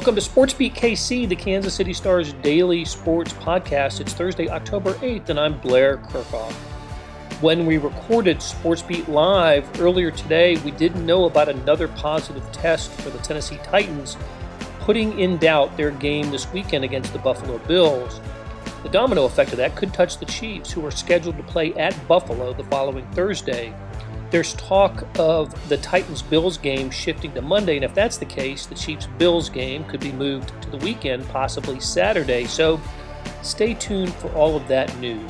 Welcome to Sports Beat KC, the Kansas City Stars daily sports podcast. It's Thursday, October 8th, and I'm Blair Kerkhoff. When we recorded Sports Beat Live earlier today, we didn't know about another positive test for the Tennessee Titans, putting in doubt their game this weekend against the Buffalo Bills. The domino effect of that could touch the Chiefs, who are scheduled to play at Buffalo the following Thursday. There's talk of the Titans Bills game shifting to Monday, and if that's the case, the Chiefs Bills game could be moved to the weekend, possibly Saturday. So stay tuned for all of that news.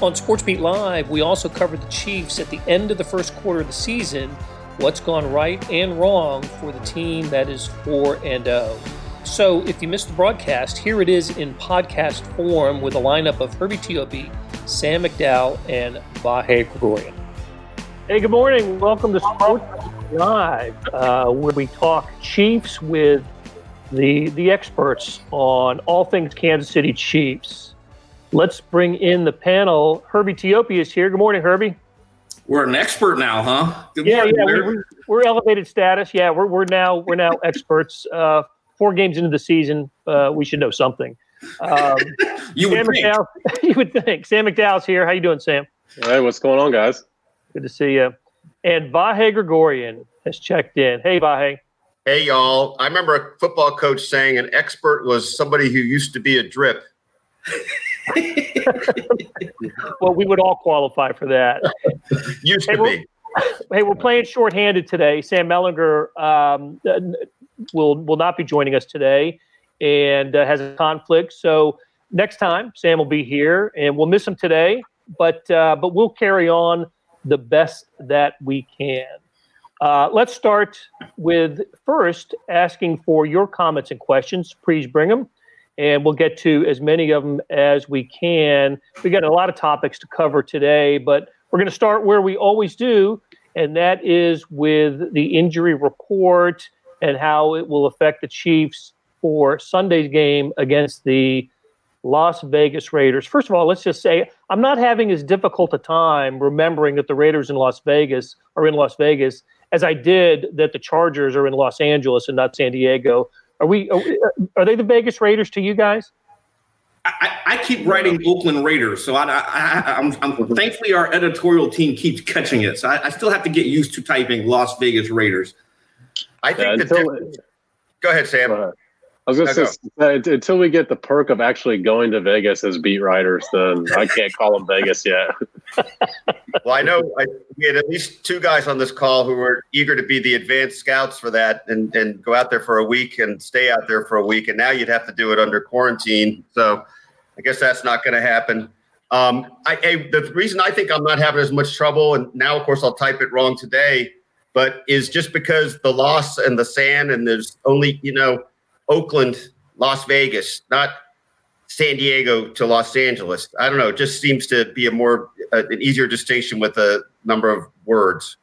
On SportsBeat Live, we also covered the Chiefs at the end of the first quarter of the season, what's gone right and wrong for the team that is 4 and 0. So, if you missed the broadcast, here it is in podcast form with a lineup of Herbie Teope, Sam McDowell, and Vahe Gregorian. Hey, good morning. Welcome to Sports Live, uh, where we talk Chiefs with the the experts on all things Kansas City Chiefs. Let's bring in the panel. Herbie Teope is here. Good morning, Herbie. We're an expert now, huh? Good yeah, morning, yeah, we, we're elevated status. Yeah, we're, we're now we're now experts. Uh, four games into the season, uh, we should know something. Um, you would think. McDowell, you would think. Sam McDowell's here. How you doing, Sam? Hey, what's going on, guys? Good to see you. And Vahe Gregorian has checked in. Hey, Vahe. Hey, y'all. I remember a football coach saying an expert was somebody who used to be a drip. well, we would all qualify for that. Used hey, to be. Hey, we're playing shorthanded today. Sam Mellinger um, will will not be joining us today, and uh, has a conflict. So next time, Sam will be here, and we'll miss him today. But uh, but we'll carry on the best that we can. Uh, let's start with first asking for your comments and questions. Please bring them and we'll get to as many of them as we can. We got a lot of topics to cover today, but we're going to start where we always do, and that is with the injury report and how it will affect the Chiefs for Sunday's game against the Las Vegas Raiders. First of all, let's just say I'm not having as difficult a time remembering that the Raiders in Las Vegas are in Las Vegas as I did that the Chargers are in Los Angeles and not San Diego. Are we? Are, we, uh, are they the Vegas Raiders to you guys? I, I keep writing Oakland Raiders, so I, I, am thankfully our editorial team keeps catching it. So I, I, still have to get used to typing Las Vegas Raiders. I think yeah, until, go ahead, Sam. Go ahead. I was going to say go. until we get the perk of actually going to Vegas as beat writers, then I can't call them Vegas yet. well, I know I, we had at least two guys on this call who were eager to be the advanced scouts for that and, and go out there for a week and stay out there for a week. And now you'd have to do it under quarantine. So I guess that's not going to happen. Um, I, I, the reason I think I'm not having as much trouble, and now, of course, I'll type it wrong today, but is just because the loss and the sand, and there's only, you know, Oakland, Las Vegas, not San Diego to Los Angeles. I don't know. It just seems to be a more uh, an easier distinction with a number of words.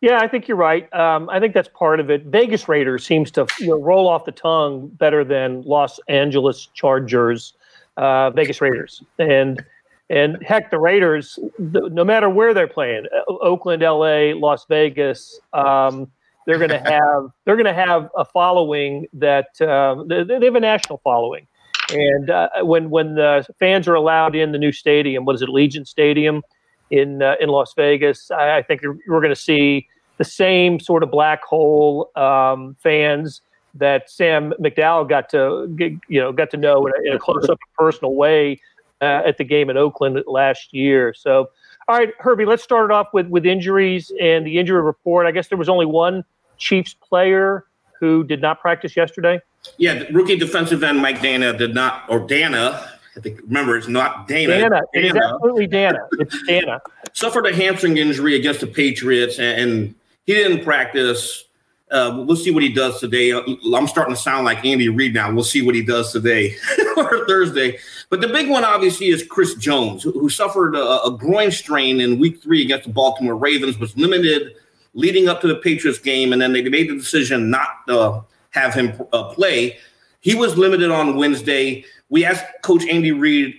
Yeah, I think you're right. Um, I think that's part of it. Vegas Raiders seems to you know, roll off the tongue better than Los Angeles Chargers. Uh, Vegas Raiders and and heck, the Raiders, no matter where they're playing, Oakland, L.A., Las Vegas. Um, they're going to have they're going to have a following that uh, they, they, have a national following. And uh, when when the fans are allowed in the new stadium, what is it, Allegiant Stadium in uh, in Las Vegas? I, I think we're going to see the same sort of black hole um, fans that Sam McDowell got to get, you know got to know in a, in a close up personal way uh, at the game in Oakland last year. So, all right, Herbie, let's start it off with with injuries and the injury report. I guess there was only one Chiefs player who did not practice yesterday? Yeah, rookie defensive end Mike Danna did not, or Danna. I think remember it's not Danna. Danna. It is absolutely Danna. It's Danna. Suffered a hamstring injury against the Patriots, and, he didn't practice. Uh, we'll see what he does today. I'm starting to sound like Andy Reid now. We'll see what he does today or Thursday. But the big one, obviously, is Chris Jones, who, who suffered a, a, groin strain in Week Three against the Baltimore Ravens, was limited leading up to the Patriots game, and then they made the decision not to have him uh, play. He was limited on Wednesday. We asked Coach Andy Reid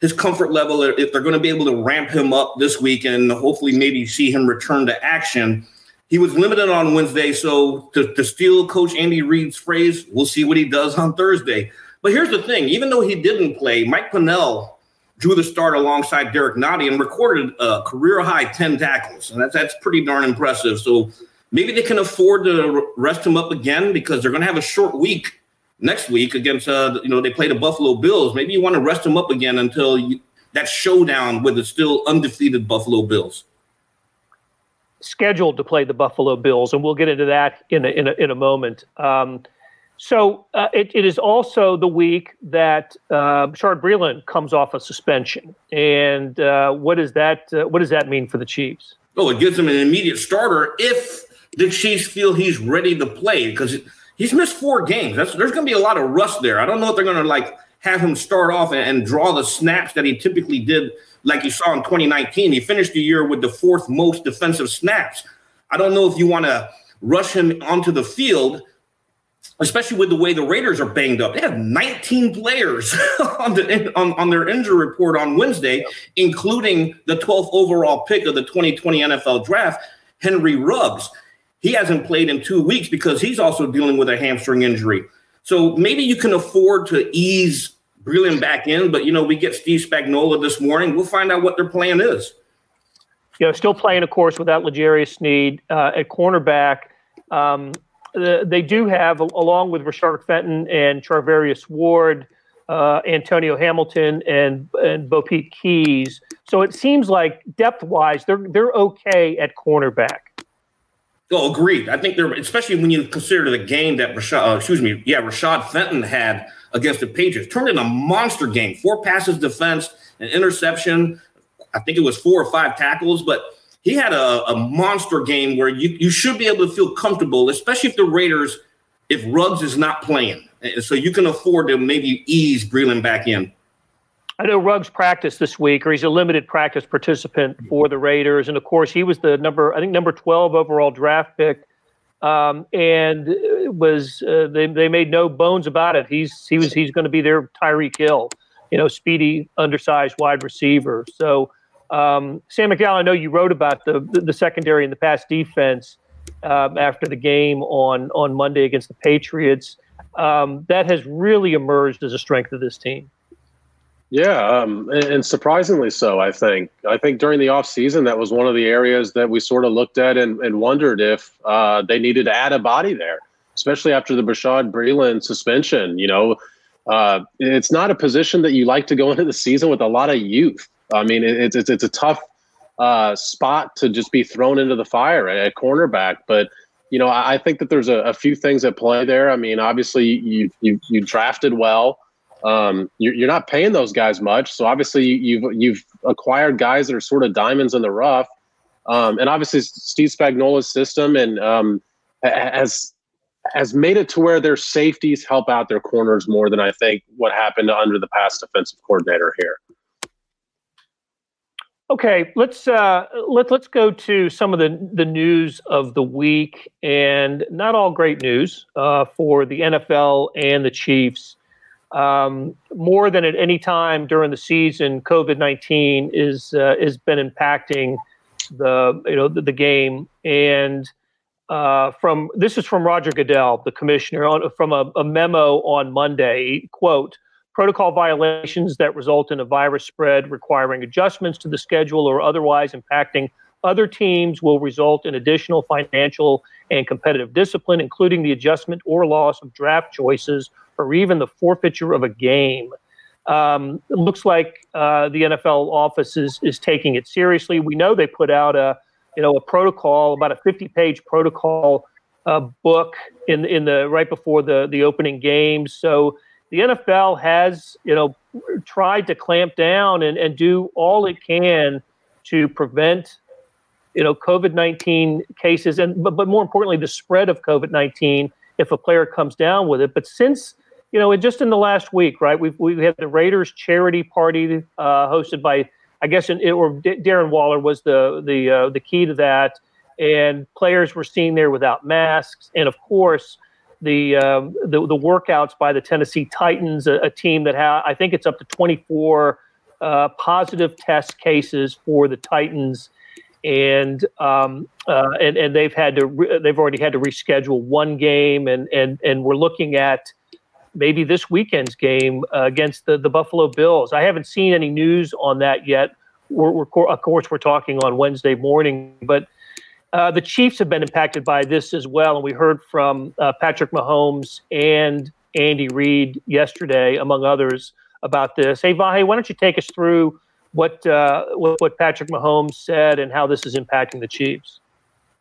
his comfort level if they're going to be able to ramp him up this week and hopefully maybe see him return to action. he was limited on Wednesday. So to, to steal Coach Andy Reid's phrase, we'll see what he does on Thursday. But here's the thing: even though he didn't play, Mike Pennel drew the start alongside Derrick Nnadi and recorded a career high 10 tackles. And that's that's pretty darn impressive. So maybe they can afford to rest him up again because they're going to have a short week next week against uh you know they play the Buffalo Bills. Maybe you want to rest him up again until you, that showdown with the still undefeated Buffalo Bills. Scheduled to play the Buffalo Bills, and we'll get into that in a, in a, in a moment. Um, so uh, it, it is also the week that uh, Bashaud Breeland comes off a suspension, and uh, what does that uh, what does that mean for the Chiefs? Oh, it gives him an immediate starter if the Chiefs feel he's ready to play because he's missed four games. That's, there's going to be a lot of rust there. I don't know if they're going to like have him start off and, and draw the snaps that he typically did, like you saw in 2019. He finished the year with the fourth most defensive snaps. I don't know if you want to rush him onto the field especially with the way the Raiders are banged up. They have 19 players on, the, on, on their injury report on Wednesday, including the 12th overall pick of the 2020 NFL draft, Henry Ruggs. He hasn't played in two weeks because he's also dealing with a hamstring injury. So maybe you can afford to ease Breeland back in, but you know, we get Steve Spagnuolo this morning. We'll find out what their plan is. You know, still playing, of course, without L'Jarius Sneed uh, at cornerback. Um, they do have, along with Rashad Fenton and Charvarius Ward, uh, Antonio Hamilton, and and BoPete Keyes. So it seems like depth wise, they're they're okay at cornerback. Oh, agreed. I think they're especially when you consider the game that Rashad, uh, excuse me, yeah, Rashad Fenton had against the Patriots, turned in a monster game. Four passes defense, an interception. I think it was four or five tackles, but he had a, a monster game where you, you should be able to feel comfortable, especially if the Raiders, if Ruggs is not playing. And So you can afford to maybe ease Breeland back in. I know Ruggs practiced this week, or he's a limited practice participant for the Raiders, and of course he was the number, I think number twelve overall draft pick, um, and was uh, they they made no bones about it. He's he was he's going to be their Tyreek Hill, you know, speedy, undersized wide receiver. So um, Sam McDowell, I know you wrote about the, the, the secondary and the pass defense um, after the game on on Monday against the Patriots. Um, that has really emerged as a strength of this team. Yeah, um, and, and, surprisingly so. I think. I think during the offseason, that was one of the areas that we sort of looked at and, and wondered if uh, they needed to add a body there, especially after the Bashaud Breeland suspension. You know, uh, it's not a position that you like to go into the season with a lot of youth. I mean, it's it's it's a tough uh, spot to just be thrown into the fire at, cornerback. But you know, I, think that there's a, a, few things at play there. I mean, obviously you you you drafted well. Um, you're, you're not paying those guys much, so obviously you've you've acquired guys that are sort of diamonds in the rough. Um, and obviously Steve Spagnuolo's system and um, has has made it to where their safeties help out their corners more than I think what happened under the past defensive coordinator here. Okay, let's uh, let let's go to some of the the news of the week, and not all great news uh, for the NFL and the Chiefs. Um, more than at any time during the season, COVID nineteen is uh, has been impacting the you know the, the game, and uh, from this is from Roger Goodell, the commissioner, on, from a, a memo on Monday. Quote protocol violations that result in a virus spread requiring adjustments to the schedule or otherwise impacting other teams will result in additional financial and competitive discipline, including the adjustment or loss of draft choices or even the forfeiture of a game. Um, it looks like uh, the NFL office is, is taking it seriously. We know they put out a you know a protocol, about a 50 page protocol uh, book in in the right before the the opening games. So the NFL has, you know, tried to clamp down and, and do all it can to prevent, you know, COVID nineteen cases and but, but more importantly, the spread of COVID nineteen if a player comes down with it. But since you know, just in the last week, right, we've we had the Raiders charity party uh, hosted by, I guess, or Darren Waller was the the uh, the key to that, and players were seen there without masks, and of course the, um, the, the workouts by the Tennessee Titans, a, a team that ha- I think it's up to 24 uh, positive test cases for the Titans. and um, uh, and and they've had to re- they've already had to reschedule one game, and and and we're looking at maybe this weekend's game uh, against the the Buffalo Bills. I haven't seen any news on that yet. We're, we're of course we're talking on Wednesday morning, but. Uh, the Chiefs have been impacted by this as well, and we heard from uh, Patrick Mahomes and Andy Reid yesterday, among others, about this. Hey, Vahe, why don't you take us through what, uh, what, Patrick Mahomes said and how this is impacting the Chiefs.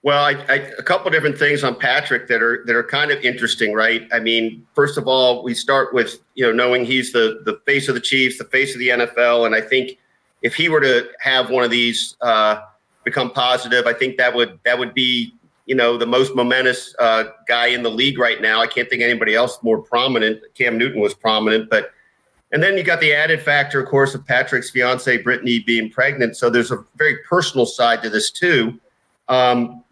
Well, I, I, a couple different things on Patrick that are that are kind of interesting, right? I mean, first of all, we start with you know knowing he's the the face of the Chiefs, the face of the NFL, and I think if he were to have one of these uh, become positive, I think that would that would be you know the most momentous uh, guy in the league right now. I can't think anybody else more prominent. Cam Newton was prominent, but and then you got the added factor, of course, of Patrick's fiance Brittany being pregnant. So there's a very personal side to this too. Um,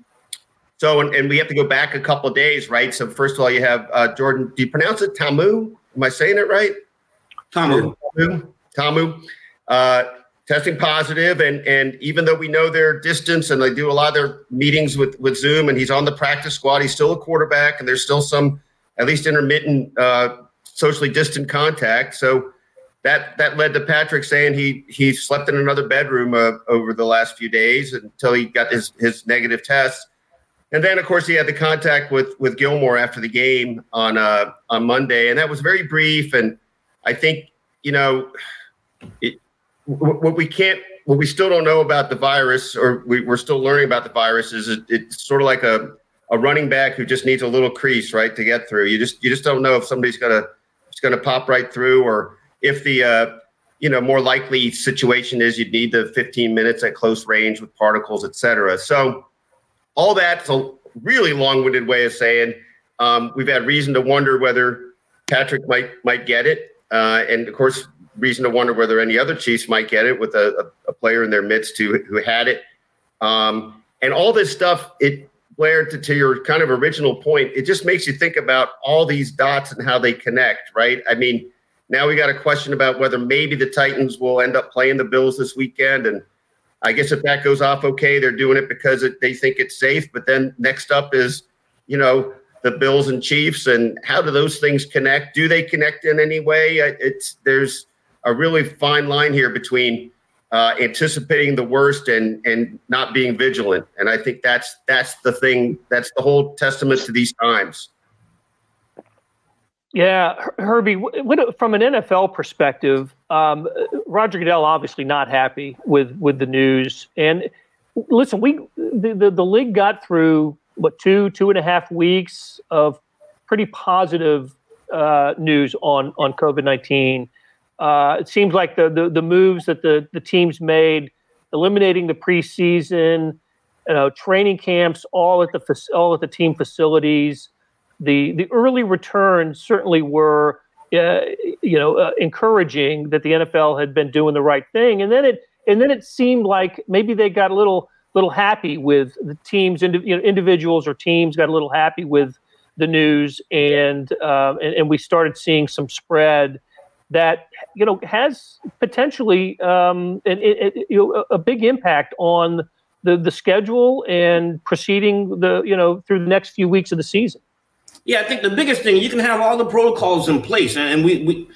so and, and, we have to go back a couple days, right? So first of all, you have uh, Jordan. Do you pronounce it Ta'amu? Am I saying it right? Ta'amu. Ta'amu. Ta'amu. Uh, testing positive, and and even though we know their distance and they do a lot of their meetings with with Zoom, and he's on the practice squad, he's still a quarterback, and there's still some at least intermittent uh, socially distant contact. So that that led to Patrick saying he he slept in another bedroom uh, over the last few days until he got his his negative test. And then, of course, he had the contact with with Gilmore after the game on uh, on Monday, and that was very brief. And I think you know it, what we can't, what we still don't know about the virus, or we, are still learning about the virus, is it, it's sort of like a a running back who just needs a little crease, right, to get through. You just you just don't know if somebody's gonna it's to pop right through, or if the uh, you know more likely situation is you'd need the 15 minutes at close range with particles, et cetera. So all that's a really long-winded way of saying um, we've had reason to wonder whether Patrick might might get it, uh, and of course reason to wonder whether any other Chiefs might get it with a, a, player in their midst who who had it. Um, and all this stuff, it Blair, to, to your kind of original point, it just makes you think about all these dots and how they connect, right? I mean, now we got a question about whether maybe the Titans will end up playing the Bills this weekend. And I guess if that goes off okay, they're doing it because it, they think it's safe. But then next up is, you know, the Bills and Chiefs, and how do those things connect? Do they connect in any way? It's there's a really fine line here between uh, anticipating the worst and and not being vigilant. And I think that's that's the thing. That's the whole testament to these times. Yeah, Herbie. From an NFL perspective, um, Roger Goodell obviously not happy with with the news. And listen, we the, the, the league got through what two two and a half weeks of pretty positive uh, news on on COVID nineteen. Uh, it seems like the, the, the moves that the the teams made, eliminating the preseason, you know, training camps, all at the all at the team facilities. The the early returns certainly were, uh, you know, uh, encouraging that the NFL had been doing the right thing, and then it and then it seemed like maybe they got a little little happy with the teams, you know, individuals or teams got a little happy with the news, and, uh, and and we started seeing some spread that you know has potentially um, an, it, you know, a big impact on the the schedule and proceeding the you know through the next few weeks of the season. Yeah, I think the biggest thing you can have all the protocols in place, and we, we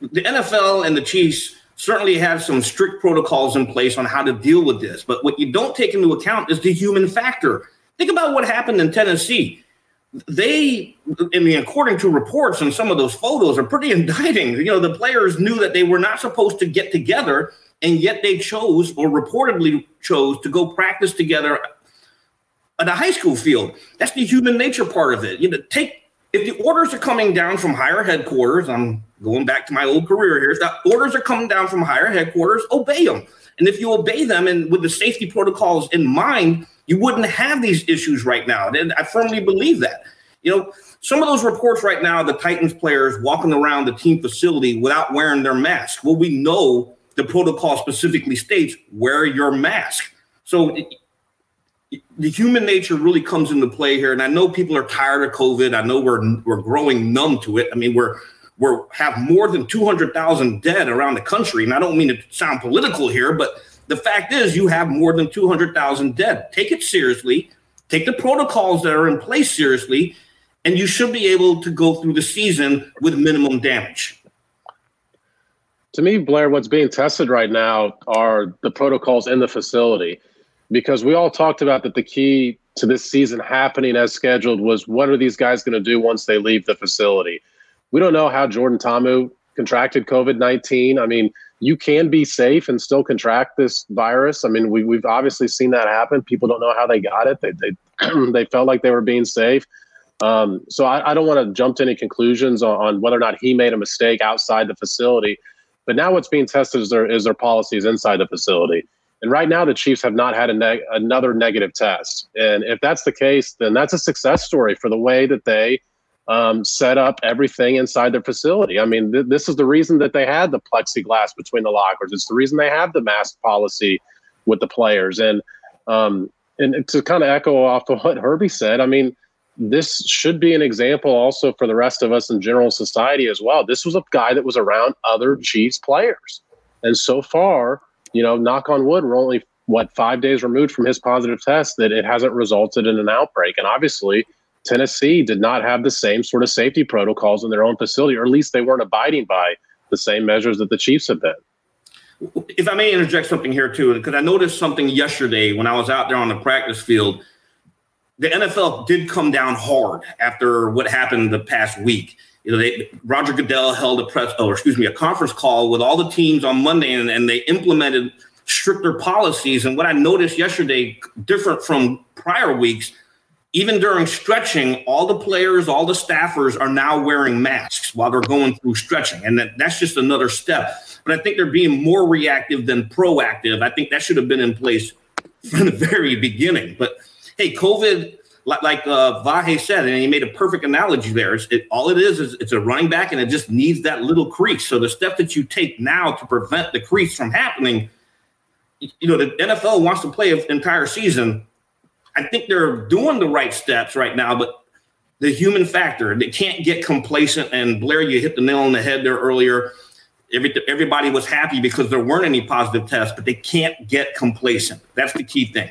the NFL and the Chiefs certainly have some strict protocols in place on how to deal with this. But what you don't take into account is the human factor. Think about what happened in Tennessee they, I mean, according to reports and some of those photos are pretty indicting. You know, the players knew that they were not supposed to get together, and yet they chose or reportedly chose to go practice together at a high school field. That's the human nature part of it. You know, take if the orders are coming down from higher headquarters, I'm going back to my old career here. If the orders are coming down from higher headquarters, obey them. And if you obey them and with the safety protocols in mind, you wouldn't have these issues right now. And I firmly believe that. You know, some of those reports right now, the Titans players walking around the team facility without wearing their mask. Well, we know the protocol specifically states wear your mask. So the human nature really comes into play here. And I know people are tired of COVID. I know we're we're growing numb to it. I mean, we're we're have more than 200,000 dead around the country. And I don't mean to sound political here, but the fact is, you have more than 200,000 dead. Take it seriously. Take the protocols that are in place seriously, and you should be able to go through the season with minimum damage. To me, Blair, what's being tested right now are the protocols in the facility because we all talked about that the key to this season happening as scheduled was what are these guys going to do once they leave the facility? We don't know how Jordan Ta'amu contracted COVID 19. I mean, you can be safe and still contract this virus. I mean, we, we've obviously seen that happen. People don't know how they got it. They, they, they felt like they were being safe. Um, so I, I don't want to jump to any conclusions on, on, whether or not he made a mistake outside the facility. But now what's being tested is their, is their policies inside the facility. And right now, the Chiefs have not had neg- another negative test. And if that's the case, then that's a success story for the way that they um, set up everything inside their facility. I mean, th- this is the reason that they had the plexiglass between the lockers. It's the reason they have the mask policy with the players. And um, and to kind of echo off of what Herbie said, I mean, this should be an example also for the rest of us in general society as well. This was a guy that was around other Chiefs players, and so far you know, knock on wood, we're only what five days removed from his positive test that it hasn't resulted in an outbreak. And obviously, Tennessee did not have the same sort of safety protocols in their own facility, or at least they weren't abiding by the same measures that the Chiefs have been. If I may interject something here too, because I noticed something yesterday when I was out there on the practice field. The NFL did come down hard after what happened the past week you know, they, Roger Goodell held a press, or excuse me, a conference call with all the teams on Monday, and, and they implemented stricter policies. And what I noticed yesterday, different from prior weeks, even during stretching, all the players, all the staffers are now wearing masks while they're going through stretching. And that, that's just another step. But I think they're being more reactive than proactive. I think that should have been in place from the very beginning. But hey, COVID like uh, Vahe said, and he made a perfect analogy there. It, all it is is it's a running back, and it just needs that little crease. So the step that you take now to prevent the crease from happening, you know, the NFL wants to play an entire season. I think they're doing the right steps right now, but the human factor, they can't get complacent. And Blair, you hit the nail on the head there earlier. Every, everybody was happy because there weren't any positive tests, but they can't get complacent. That's the key thing.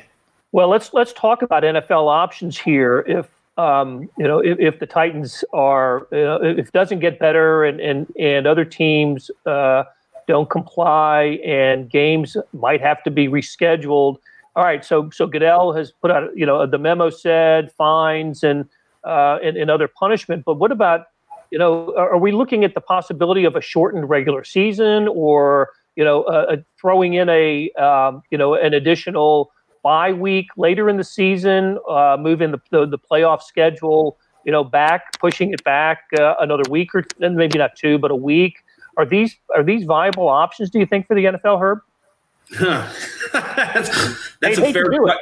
Well, let's let's talk about NFL options here. If um, you know, if, if, the Titans are, uh, if it doesn't get better, and and and other teams uh, don't comply, and games might have to be rescheduled. All right, so so Goodell has put out, you know, the memo said fines and uh, and, and other punishment. But what about, you know, are we looking at the possibility of a shortened regular season, or you know, uh, throwing in a um, you know an additional bye week later in the season, uh, moving the, the, the playoff schedule, you know, back, pushing it back uh, another week or maybe not two, but a week. Are these are these viable options? Do you think for the NFL, Herb? Huh. that's, that's a fair question.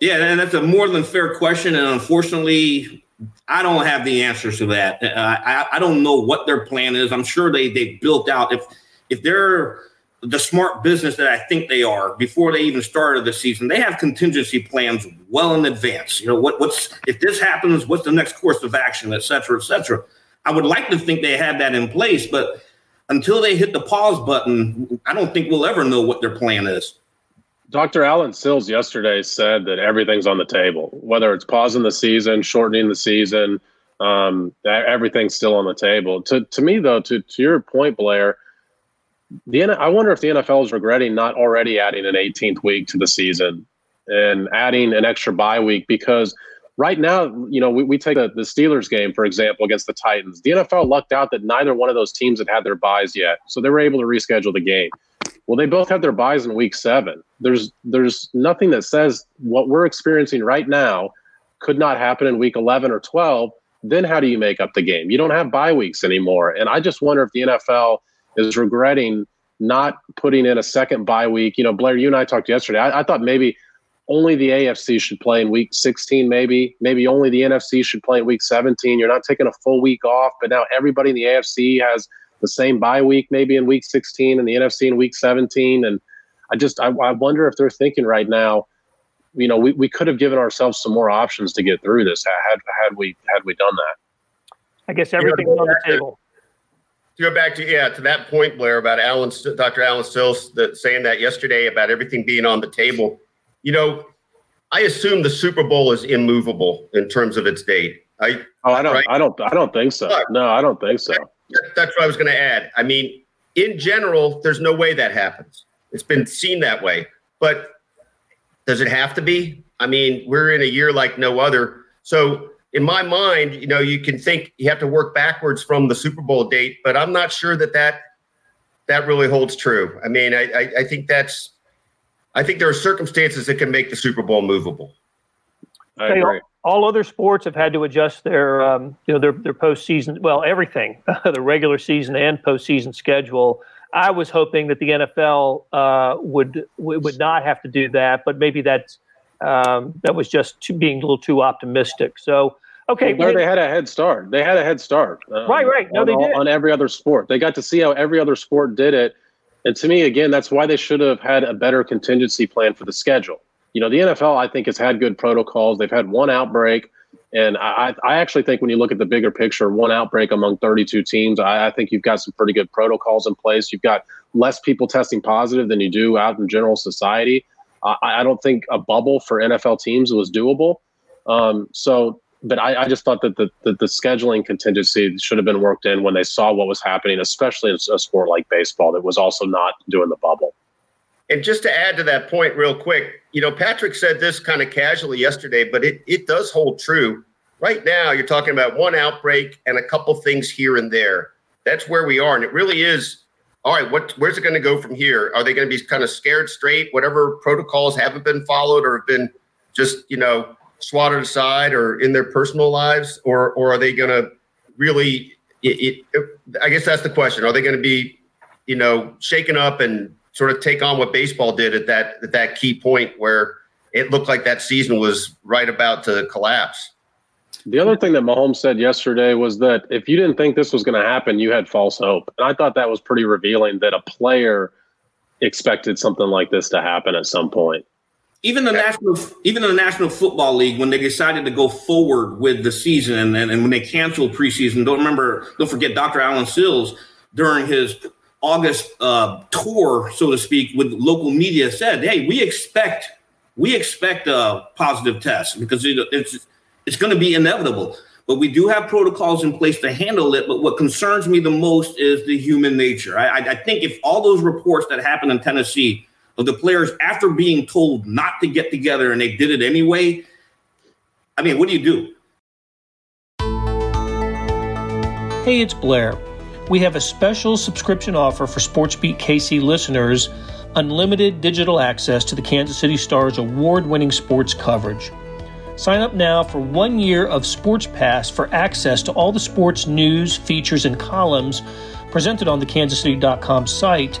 Yeah, and that's a more than fair question, and unfortunately, I don't have the answers to that. Uh, I, I don't know what their plan is. I'm sure they they built out if if they're the smart business that I think they are before they even started the season. They have contingency plans well in advance. You know, what, what's if this happens, what's the next course of action, et cetera, et cetera. I would like to think they had that in place, but until they hit the pause button, I don't think we'll ever know what their plan is. Dr. Allen Sills yesterday said that everything's on the table, whether it's pausing the season, shortening the season, um, everything's still on the table. To, to me, though, to, to your point, Blair, the I wonder if the NFL is regretting not already adding an 18th week to the season and adding an extra bye week because right now, you know, we, we take the, the Steelers game, for example, against the Titans. The NFL lucked out that neither one of those teams had had their byes yet. So they were able to reschedule the game. Well, they both had their byes in week seven. There's there's nothing that says what we're experiencing right now could not happen in week 11 or 12. Then how do you make up the game? You don't have bye weeks anymore. And I just wonder if the NFL – is regretting not putting in a second bye week. You know, Blair, you and I talked yesterday. I, I, thought maybe only the AFC should play in week 16, maybe. Maybe only the NFC should play in week 17. You're not taking a full week off, but now everybody in the AFC has the same bye week, maybe in week 16, and the NFC in week 17. And I just, I, I wonder if they're thinking right now, you know, we, we could have given ourselves some more options to get through this had had we had we done that. I guess everything's on the table to go back to yeah to that point, Blair, about Allen, Dr. Allen Sills that saying that yesterday about everything being on the table. You know, I assume the Super Bowl is immovable in terms of its date. I oh, I don't, right? I don't, I don't think so. No, I don't think so. That's what I was going to add. I mean, in general, there's no way that happens. It's been seen that way, but does it have to be? I mean, we're in a year like no other. So in my mind, you know, you can think you have to work backwards from the Super Bowl date, but I'm not sure that that that really holds true. I mean, I, I, I think that's I think there are circumstances that can make the Super Bowl movable. I agree. All, all other sports have had to adjust their, um, you know, their their postseason. Well, everything, the regular season and postseason schedule. I was hoping that the NFL uh, would would not have to do that, but maybe that's um, that was just too, being a little too optimistic. So, okay, well, they had a head start. They had a head start. Um, right, right. No, on, they did on every other sport. They got to see how every other sport did it, and to me, again, that's why they should have had a better contingency plan for the schedule. You know, the NFL, I think, has had good protocols. They've had one outbreak. And I, I actually think when you look at the bigger picture, one outbreak among 32 teams, I, I think you've got some pretty good protocols in place. You've got less people testing positive than you do out in general society. I, I don't think a bubble for NFL teams was doable. Um, so, but I, I, just thought that the, the, the scheduling contingency should have been worked in when they saw what was happening, especially in a sport like baseball that was also not doing the bubble. And just to add to that point, real quick, you know, Patrick said this kind of casually yesterday, but it, it does hold true. Right now, you're talking about one outbreak and a couple things here and there. That's where we are. And it really is all right, what, where's it going to go from here? Are they going to be kind of scared straight? Whatever protocols haven't been followed or have been just, you know, swatted aside or in their personal lives? Or, or are they going to really, it, it, I guess that's the question. Are they going to be, you know, shaken up and sort of take on what baseball did at that, at that key point where it looked like that season was right about to collapse? The other thing that Mahomes said yesterday was that if you didn't think this was going to happen, you had false hope. And I thought that was pretty revealing that a player expected something like this to happen at some point. Even the national, even the National Football League, when they decided to go forward with the season and, and when they canceled preseason, don't remember, don't forget Dr. Allen Sills during his August uh, tour, so to speak, with local media said, "Hey, we expect we expect a positive test because it, it's it's going to be inevitable. But we do have protocols in place to handle it. But what concerns me the most is the human nature. I, I think if all those reports that happened in Tennessee of the players after being told not to get together and they did it anyway, I mean, what do you do? Hey, it's Blair. We have a special subscription offer for SportsBeat KC listeners unlimited digital access to the Kansas City Stars award winning sports coverage. Sign up now for one year of Sports Pass for access to all the sports news, features, and columns presented on the kansascity.com site,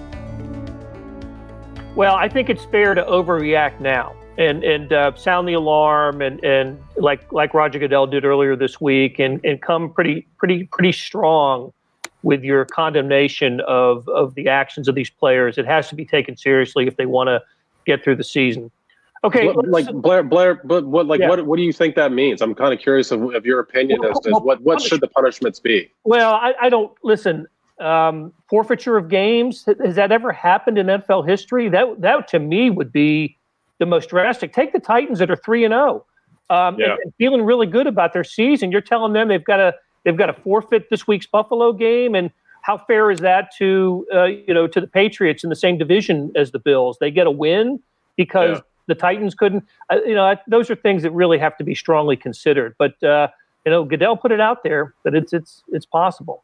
Well, I think it's fair to overreact now and and uh, sound the alarm and and like like Roger Goodell did earlier this week and and come pretty pretty pretty strong with your condemnation of of the actions of these players. It has to be taken seriously if they want to get through the season. Okay, what, like Blair, Blair, but what, like, yeah. what, what do you think that means? I'm kind of curious of, of your opinion well, as to well, what, what should the punishments be? Well, I, I don't listen. Um, forfeiture of games has that ever happened in NFL history? That that to me would be the most drastic. Take the Titans that are three and zero, oh, um, and feeling really good about their season. You're telling them they've got to they've got to forfeit this week's Buffalo game, and how fair is that to uh, you know to the Patriots in the same division as the Bills? They get a win because. Yeah the Titans couldn't. Uh, you know, those are things that really have to be strongly considered. But uh, you know, Goodell put it out there that it's it's it's possible.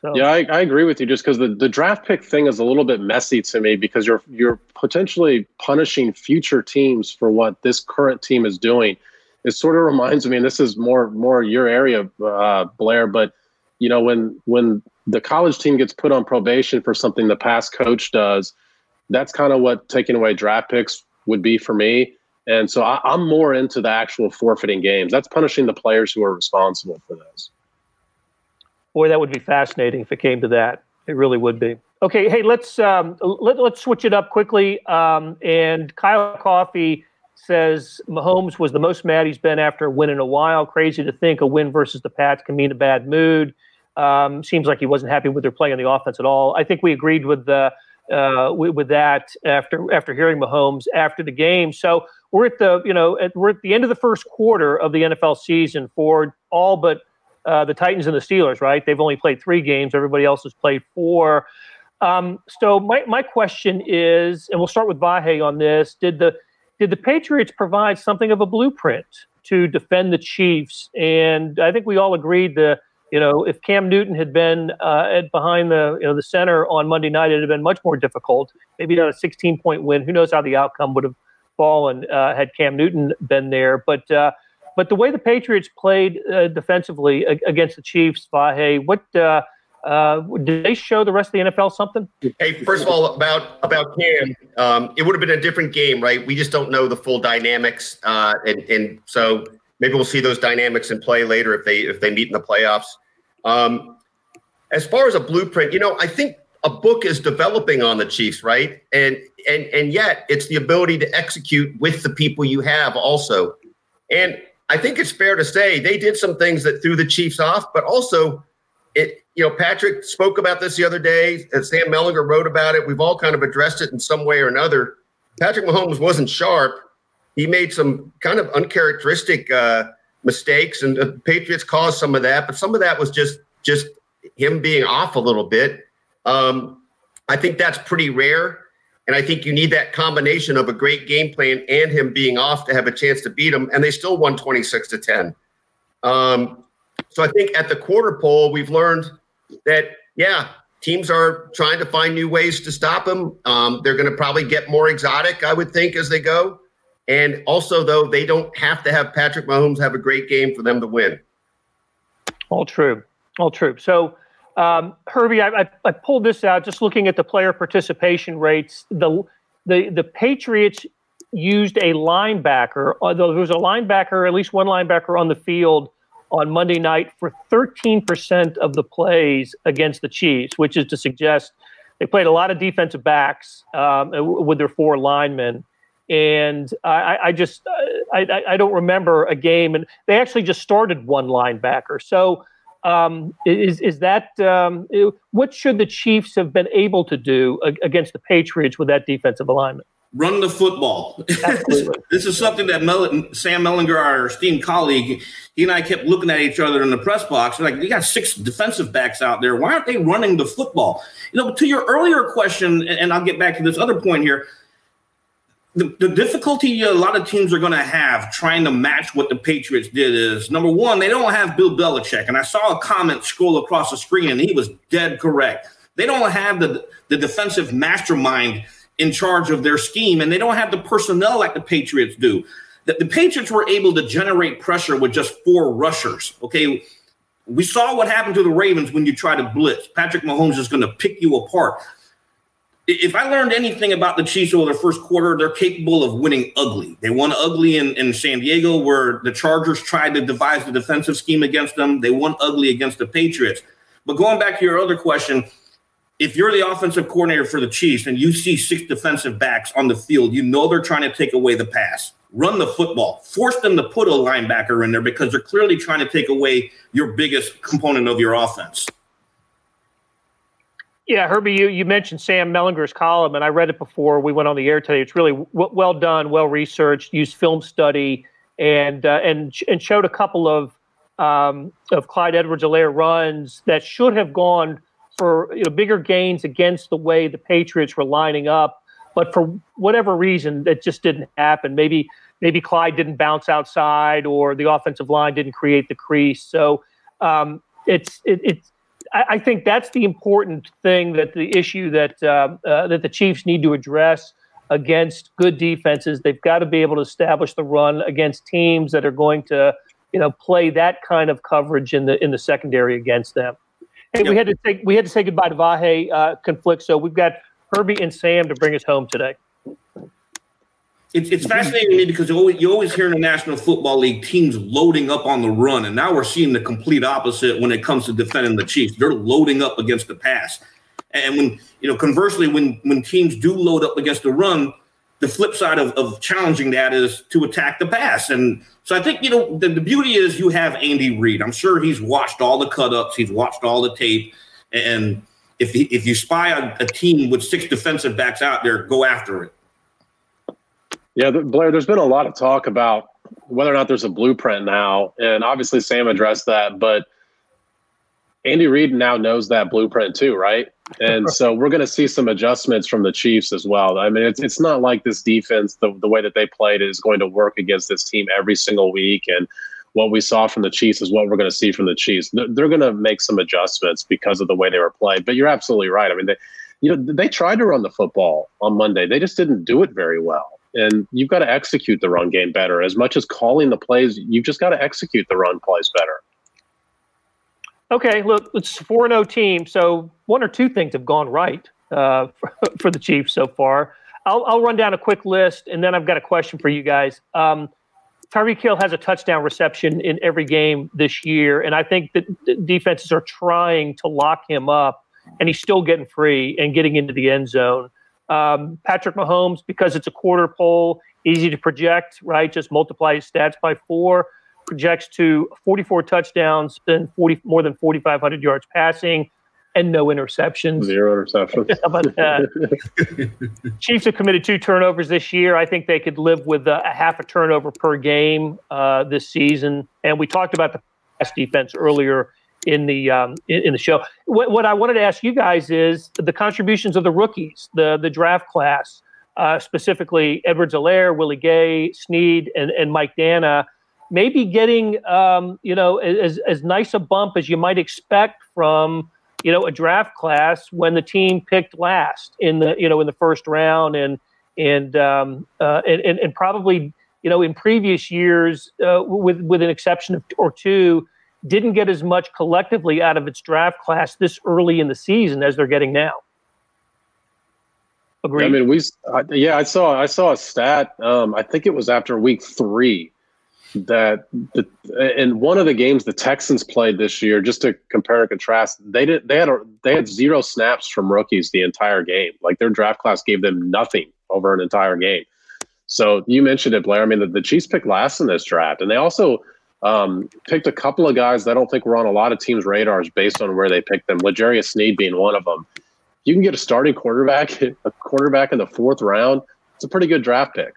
So. Yeah, I, I, agree with you. Just because the, the draft pick thing is a little bit messy to me because you're you're potentially punishing future teams for what this current team is doing. It sort of reminds me, and this is more more your area, uh, Blair, but you know, when when the college team gets put on probation for something the past coach does, that's kind of what taking away draft picks would be for me. And so I, I'm more into the actual forfeiting games. That's punishing the players who are responsible for this. Boy, that would be fascinating if it came to that. It really would be. Okay, hey, let's um, let, let's switch it up quickly. Um, and Kyle Coffey says Mahomes was the most mad he's been after a win in a while. Crazy to think a win versus the Pats can mean a bad mood. Um, seems like he wasn't happy with their play on the offense at all. I think we agreed with the uh, with, with, that after after hearing Mahomes after the game. So we're at the you know at, we're at the end of the first quarter of the NFL season for all but uh, the Titans and the Steelers. Right? They've only played three games. Everybody else has played four. Um, so my my question is, and we'll start with Vahe on this. Did the did the Patriots provide something of a blueprint to defend the Chiefs? And I think we all agreed that you know, if Cam Newton had been uh, behind the you know the center on Monday night, it'd have been much more difficult. Maybe not a 16 point win. Who knows how the outcome would have fallen uh, had Cam Newton been there? But uh, but the way the Patriots played uh, defensively against the Chiefs, Vahe, what uh, uh, did they show the rest of the NFL something? Hey, first of all, about about Cam, um, it would have been a different game, right? We just don't know the full dynamics, and and so maybe we'll see those dynamics in play later if they if they meet in the playoffs. Um, as far as a blueprint, you know, I think a book is developing on the Chiefs, right? And and and yet it's the ability to execute with the people you have also. And I think it's fair to say they did some things that threw the Chiefs off, but also it, you know, Patrick spoke about this the other day, and Sam Mellinger wrote about it. We've all kind of addressed it in some way or another. Patrick Mahomes wasn't sharp. He made some kind of uncharacteristic uh, mistakes, and the Patriots caused some of that. But some of that was just just him being off a little bit. Um, I think that's pretty rare, and I think you need that combination of a great game plan and him being off to have a chance to beat him. And they still won twenty six to ten. Um, so I think at the quarter pole, we've learned that yeah, teams are trying to find new ways to stop him. Um, they're going to probably get more exotic, I would think, as they go. And also, though, they don't have to have Patrick Mahomes have a great game for them to win. All true. All true. So, um, Herbie, I, I, I, pulled this out just looking at the player participation rates. The the the Patriots used a linebacker. Uh, there was a linebacker, at least one linebacker on the field on Monday night for 13% of the plays against the Chiefs, which is to suggest they played a lot of defensive backs um, with their four linemen and I, I just I, I, don't remember a game, and they actually just started one linebacker. So um, is is that um, what should the Chiefs have been able to do against the Patriots with that defensive alignment? Run the football. this is something that Mel- Sam Mellinger, our esteemed colleague, he and I kept looking at each other in the press box. We're like, we got six defensive backs out there. Why aren't they running the football? You know, to your earlier question, and I'll get back to this other point here the, the difficulty a lot of teams are going to have trying to match what the Patriots did is number one, they don't have Bill Belichick. And I saw a comment scroll across the screen, and he was dead correct. They don't have the, the defensive mastermind in charge of their scheme, and they don't have the personnel like the Patriots do. The, the Patriots were able to generate pressure with just four rushers. Okay. We saw what happened to the Ravens when you try to blitz. Patrick Mahomes is going to pick you apart if I learned anything about the Chiefs over their first quarter, they're capable of winning ugly. They won ugly in, in San Diego, where the Chargers tried to devise the defensive scheme against them. They won ugly against the Patriots. But going back to your other question, if you're the offensive coordinator for the Chiefs and you see six defensive backs on the field, you know they're trying to take away the pass. Run the football. Force them to put a linebacker in there because they're clearly trying to take away your biggest component of your offense. Yeah, Herbie, you, you mentioned Sam Mellinger's column, and I read it before we went on the air today. It's really w- well done, well researched, used film study, and uh, and and showed a couple of um, of Clyde Edwards-Helaire runs that should have gone for you know bigger gains against the way the Patriots were lining up, but for whatever reason, that just didn't happen. Maybe maybe Clyde didn't bounce outside, or the offensive line didn't create the crease. So um, it's it, it's I, I, think that's the important thing that the issue that uh, uh, that the Chiefs need to address against good defenses. They've got to be able to establish the run against teams that are going to you know play that kind of coverage in the in the secondary against them. Hey, yep. we had to take we had to say goodbye to Vahe uh, conflict, so we've got Herbie and Sam to bring us home today. It's, it's fascinating to me because you always, you always hear in the National Football League teams loading up on the run, and now we're seeing the complete opposite when it comes to defending the Chiefs. They're loading up against the pass, and when you know conversely, when when teams do load up against the run, the flip side of, of challenging that is to attack the pass. And so I think, you know, the, the beauty is you have Andy Reid. I'm sure he's watched all the cut ups, he's watched all the tape. And if, he, if you spy a, a team with six defensive backs out there, go after it. Yeah, Blair, there's been a lot of talk about whether or not there's a blueprint now. And obviously, Sam addressed that, but Andy Reid now knows that blueprint too, right? And so we're going to see some adjustments from the Chiefs as well. I mean, it's it's not like this defense, the, the way that they played, is going to work against this team every single week. And what we saw from the Chiefs is what we're going to see from the Chiefs. They're, they're going to make some adjustments because of the way they were played. But you're absolutely right. I mean, they, you know, they tried to run the football on Monday. They just didn't do it very well. And you've got to execute the run game better. As much as calling the plays, you've just got to execute the run plays better. Okay, look, it's a 4 0 team. So one or two things have gone right uh, for, for, the Chiefs so far. I'll, I'll, run down a quick list, and then I've got a question for you guys. Um, Tyreek Hill has a touchdown reception in every game this year, and I think that defenses are trying to lock him up, and he's still getting free and getting into the end zone. Um, Patrick Mahomes, because it's a quarter pole, easy to project, right? Just multiply his stats by four projects to 44 touchdowns and 40 more than 4,500 yards passing and no interceptions. Zero interceptions. How about that? Chiefs have committed two turnovers this year. I think they could live with a, a half a turnover per game uh, this season. And we talked about the pass defense earlier in the um, in, in, the show. What, what, I wanted to ask you guys is the contributions of the rookies, the the draft class, uh, specifically Edwards-Helaire, Willie Gay, Sneed, and, and Mike Danna maybe getting um, you know as as nice a bump as you might expect from you know a draft class when the team picked last in the you know in the first round and and um, uh, and, and, and probably you know in previous years uh, with with an exception of or two didn't get as much collectively out of its draft class this early in the season as they're getting now. Agree. I mean, we, uh, yeah, I saw, I saw a stat. Um, I think it was after week three that the in one of the games the Texans played this year, just to compare and contrast, they did they had a, they had zero snaps from rookies the entire game. Like their draft class gave them nothing over an entire game. So you mentioned it, Blair. I mean, the, the Chiefs picked last in this draft, and they also um, picked a couple of guys that I don't think were on a lot of teams' radars based on where they picked them. L'Jarius Sneed being one of them. You can get a starting quarterback, a quarterback in the fourth round. It's a pretty good draft pick.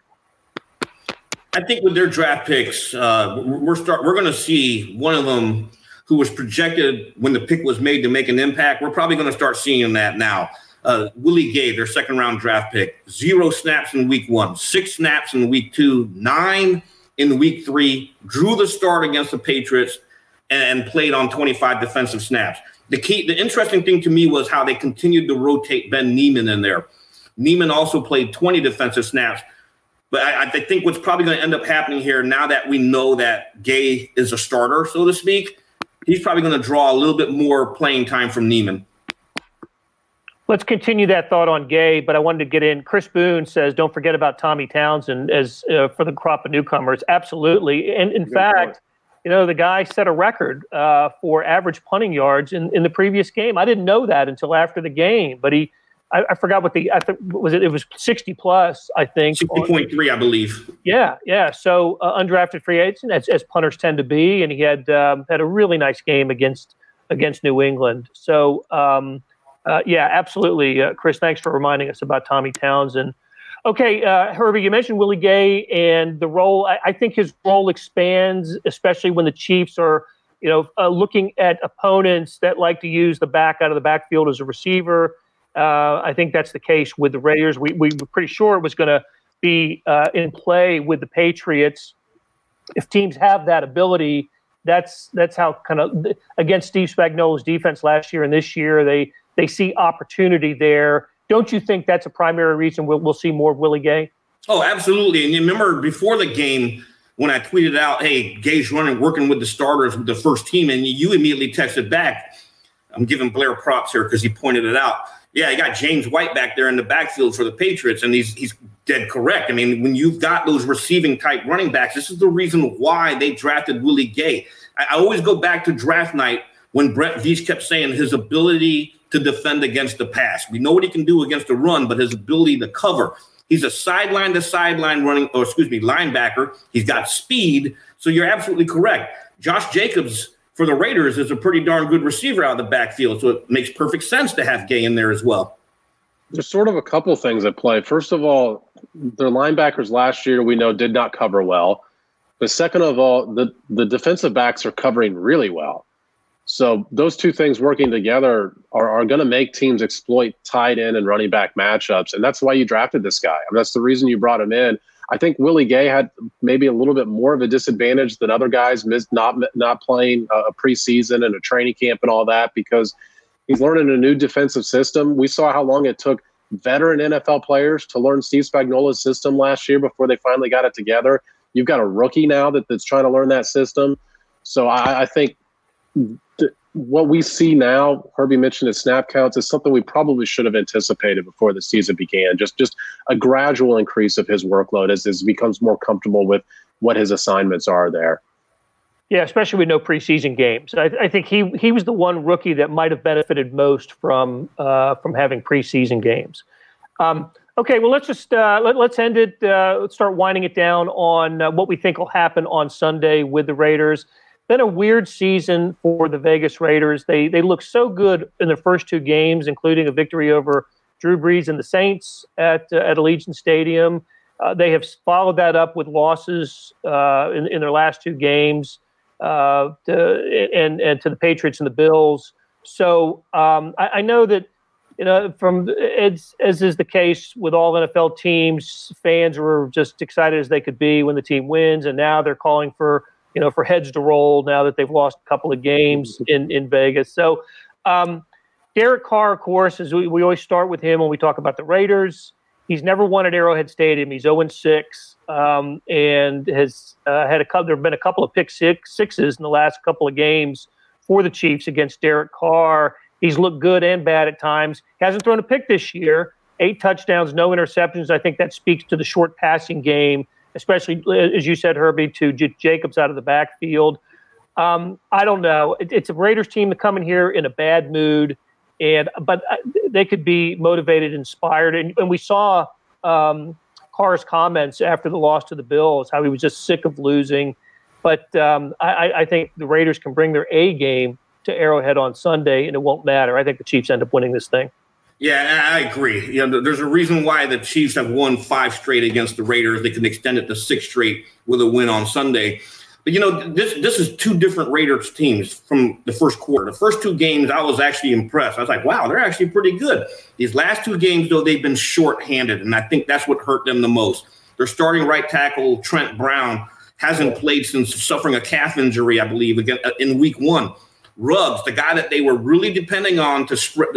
I think with their draft picks, uh, we're start we're going to see one of them who was projected when the pick was made to make an impact. We're probably going to start seeing that now. Uh, Willie Gay, their second round draft pick, zero snaps in week one, six snaps in week two, nine in week three, drew the start against the Patriots, and played on 25 defensive snaps. The key, the interesting thing to me was how they continued to rotate Ben Niemann in there. Niemann also played 20 defensive snaps. But I, I think what's probably going to end up happening here now that we know that Gay is a starter, so to speak, he's probably going to draw a little bit more playing time from Niemann. Let's continue that thought on Gay, but I wanted to get in. Chris Boone says, "Don't forget about Tommy Townsend as uh, for the crop of newcomers." Absolutely, and in Good fact, point. you know the guy set a record uh, for average punting yards in, in the previous game. I didn't know that until after the game, but he I, I, forgot what the I think was it. It was sixty plus, I think. Sixty point three, I believe. Yeah, yeah. So uh, undrafted free agent, as, as, punters tend to be, and he had um, had a really nice game against against New England. So um, uh, yeah, absolutely, uh, Chris. Thanks for reminding us about Tommy Townsend. Okay, uh, Herbie, you mentioned Willie Gay and the role. I, I, think his role expands, especially when the Chiefs are, you know, uh, looking at opponents that like to use the back out of the backfield as a receiver. Uh, I think that's the case with the Raiders. We, we were pretty sure it was going to be uh, in play with the Patriots. If teams have that ability, that's that's how kind of against Steve Spagnuolo's defense last year and this year they they see opportunity there. Don't you think that's a primary reason we'll, we'll see more of Willie Gay? Oh, absolutely. And you remember before the game when I tweeted out, "Hey, Gay's running, working with the starters with the first team," and you immediately texted back I'm giving Blair props here because he pointed it out. Yeah, you got James White back there in the backfield for the Patriots, and he's he's dead correct. I mean, when you've got those receiving type running backs, this is the reason why they drafted Willie Gay. I, I always go back to draft night when Brett Veach kept saying his ability to defend against the pass. We know what he can do against the run, but his ability to cover. He's a sideline to sideline running, or excuse me, linebacker. He's got speed. So you're absolutely correct. Josh Jacobs for the Raiders is a pretty darn good receiver out of the backfield. So it makes perfect sense to have Gay in there as well. There's sort of a couple things at play. First of all, their linebackers last year we know did not cover well. But second of all, the, the defensive backs are covering really well. So those two things working together are, are going to make teams exploit tight end and running back matchups. And that's why you drafted this guy. I mean, that's the reason you brought him in. I think Willie Gay had maybe a little bit more of a disadvantage than other guys, not not playing a preseason and a training camp and all that because he's learning a new defensive system. We saw how long it took veteran NFL players to learn Steve Spagnuolo's system last year before they finally got it together. You've got a rookie now that, that's trying to learn that system. So I, I think what we see now, Herbie mentioned his snap counts, is something we probably should have anticipated before the season began. Just just a gradual increase of his workload as, as he becomes more comfortable with what his assignments are there. Yeah, especially with no preseason games. I, I think he he was the one rookie that might have benefited most from uh, from having preseason games. Um, okay, well let's just uh, let, us end it. Uh, let's start winding it down on uh, what we think will happen on Sunday with the Raiders been a weird season for the Vegas Raiders. They they look so good in their first two games, including a victory over Drew Brees and the Saints at uh, at Allegiant Stadium. Uh, they have followed that up with losses uh, in, in their last two games, uh, to, and and to the Patriots and the Bills. So um, I, I, know that you know from as as is the case with all NFL teams, fans were just excited as they could be when the team wins, and now they're calling for you know, for heads to roll now that they've lost a couple of games in, in Vegas. So, um, Derek Carr, of course, is we, we always start with him when we talk about the Raiders. He's never won at Arrowhead Stadium. He's 0 6 um, and has uh, had a couple. There have been a couple of pick six, sixes in the last couple of games for the Chiefs against Derek Carr. He's looked good and bad at times. He hasn't thrown a pick this year. Eight touchdowns, no interceptions. I think that speaks to the short passing game especially as you said, Herbie, to J- Jacobs out of the backfield. Um, I don't know. It, it's a Raiders team to come in here in a bad mood, and but uh, they could be motivated, inspired, and, and we saw um, Carr's comments after the loss to the Bills, how he was just sick of losing. But um, I, I think the Raiders can bring their A game to Arrowhead on Sunday, and it won't matter. I think the Chiefs end up winning this thing. Yeah, I agree. You know, there's a reason why the Chiefs have won five straight against the Raiders. They can extend it to six straight with a win on Sunday. But you know, this this is two different Raiders teams from the first quarter. The first two games, I was actually impressed. I was like, wow, they're actually pretty good. These last two games, though, they've been short-handed, and I think that's what hurt them the most. Their starting right tackle, Trent Brown, hasn't played since suffering a calf injury, I believe, uh, in week one. Ruggs, the guy that they were really depending on to spread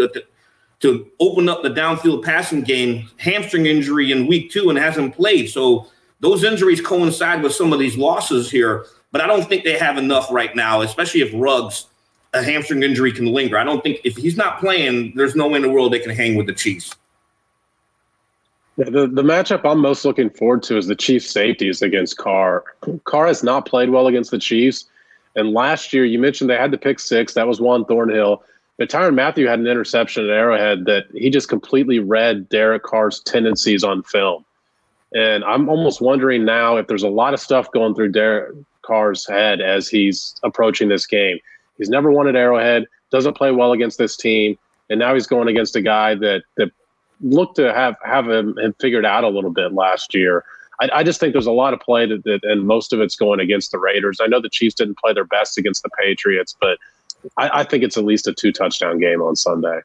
to open up the downfield passing game, hamstring injury in week two and hasn't played. So those injuries coincide with some of these losses here, but I don't think they have enough right now, especially if Ruggs, a hamstring injury can linger. I don't think if he's not playing, there's no way in the world they can hang with the Chiefs. Yeah, the, the matchup I'm most looking forward to is the Chiefs safeties against Carr. Carr has not played well against the Chiefs. And last year, you mentioned they had to pick six. That was Juan Thornhill. But Tyrann Mathieu had an interception at Arrowhead that he just completely read Derek Carr's tendencies on film. And I'm almost wondering now if there's a lot of stuff going through Derek Carr's head as he's approaching this game. He's never won at Arrowhead, doesn't play well against this team, and now he's going against a guy that that looked to have have him, him figured out a little bit last year. I, I just think there's a lot of play that, that, and most of it's going against the Raiders. I know the Chiefs didn't play their best against the Patriots, but I, I think it's at least a two touchdown game on Sunday.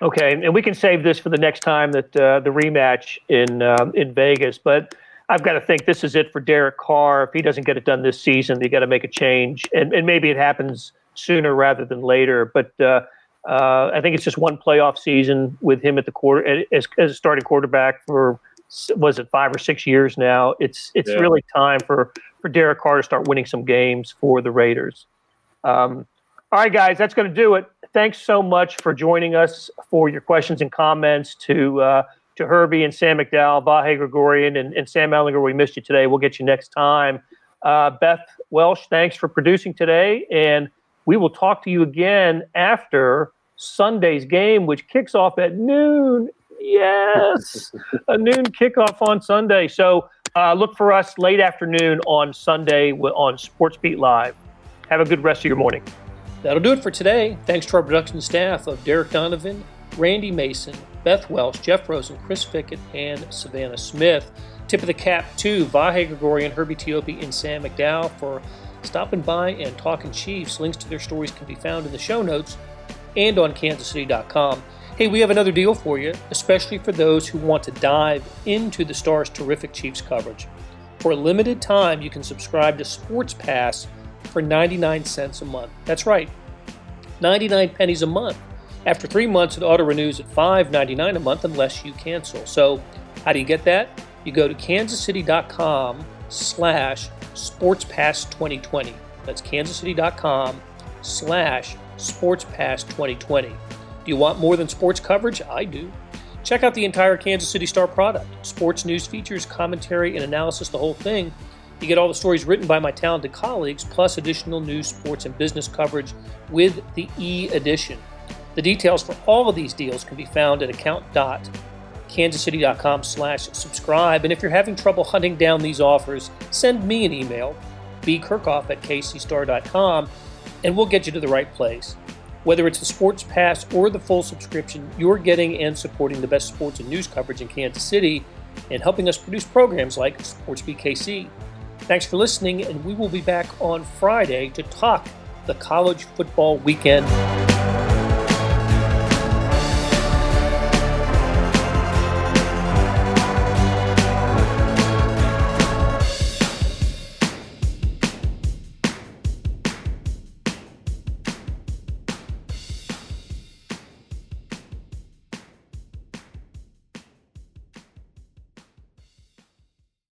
Okay, and we can save this for the next time that uh, the rematch in um, in Vegas. But I've got to think this is it for Derek Carr. If he doesn't get it done this season, they got to make a change, and, and maybe it happens sooner rather than later. But uh, uh, I think it's just one playoff season with him at the quarter as, as a starting quarterback for was it five or six years now. It's it's yeah. really time for for Derek Carr to start winning some games for the Raiders. Um, All right, guys, that's going to do it. Thanks so much for joining us for your questions and comments to uh, to Herbie and Sam McDowell, Vahe Gregorian, and, and Sam Mellinger. We missed you today. We'll get you next time. Uh, Beth Welsh, thanks for producing today, and we will talk to you again after Sunday's game, which kicks off at noon. Yes, a noon kickoff on Sunday. So uh, look for us late afternoon on Sunday on Sports Beat Live. Have a good rest of your morning. That'll do it for today. Thanks to our production staff of Derek Donovan, Randy Mason, Beth Welsh, Jeff Rosen, Chris Fickett, and Savannah Smith. Tip of the cap to Vahe Gregorian, Herbie Teope, and Sam McDowell for stopping by and talking Chiefs. Links to their stories can be found in the show notes and on kansascity.com. Hey, we have another deal for you, especially for those who want to dive into the Stars' terrific Chiefs coverage. For a limited time, you can subscribe to Sports Pass for 99 cents a month. That's right, 99 pennies a month. After three months, it auto renews at $5.99 a month unless you cancel. So, how do you get that? You go to kansascity.com slash sportspass2020. That's kansascity.com slash sportspass2020. Do you want more than sports coverage? I do. Check out the entire Kansas City Star product sports news features, commentary, and analysis, the whole thing. You get all the stories written by my talented colleagues, plus additional news, sports, and business coverage with the e edition. The details for all of these deals can be found at account.kansascity.com slash subscribe. And if you're having trouble hunting down these offers, send me an email, bkerkhoff at kcstar.com, and we'll get you to the right place. Whether it's the Sports Pass or the full subscription, you're getting and supporting the best sports and news coverage in Kansas City and helping us produce programs like SportsBeat KC. Thanks for listening, and we will be back on Friday to talk the college football weekend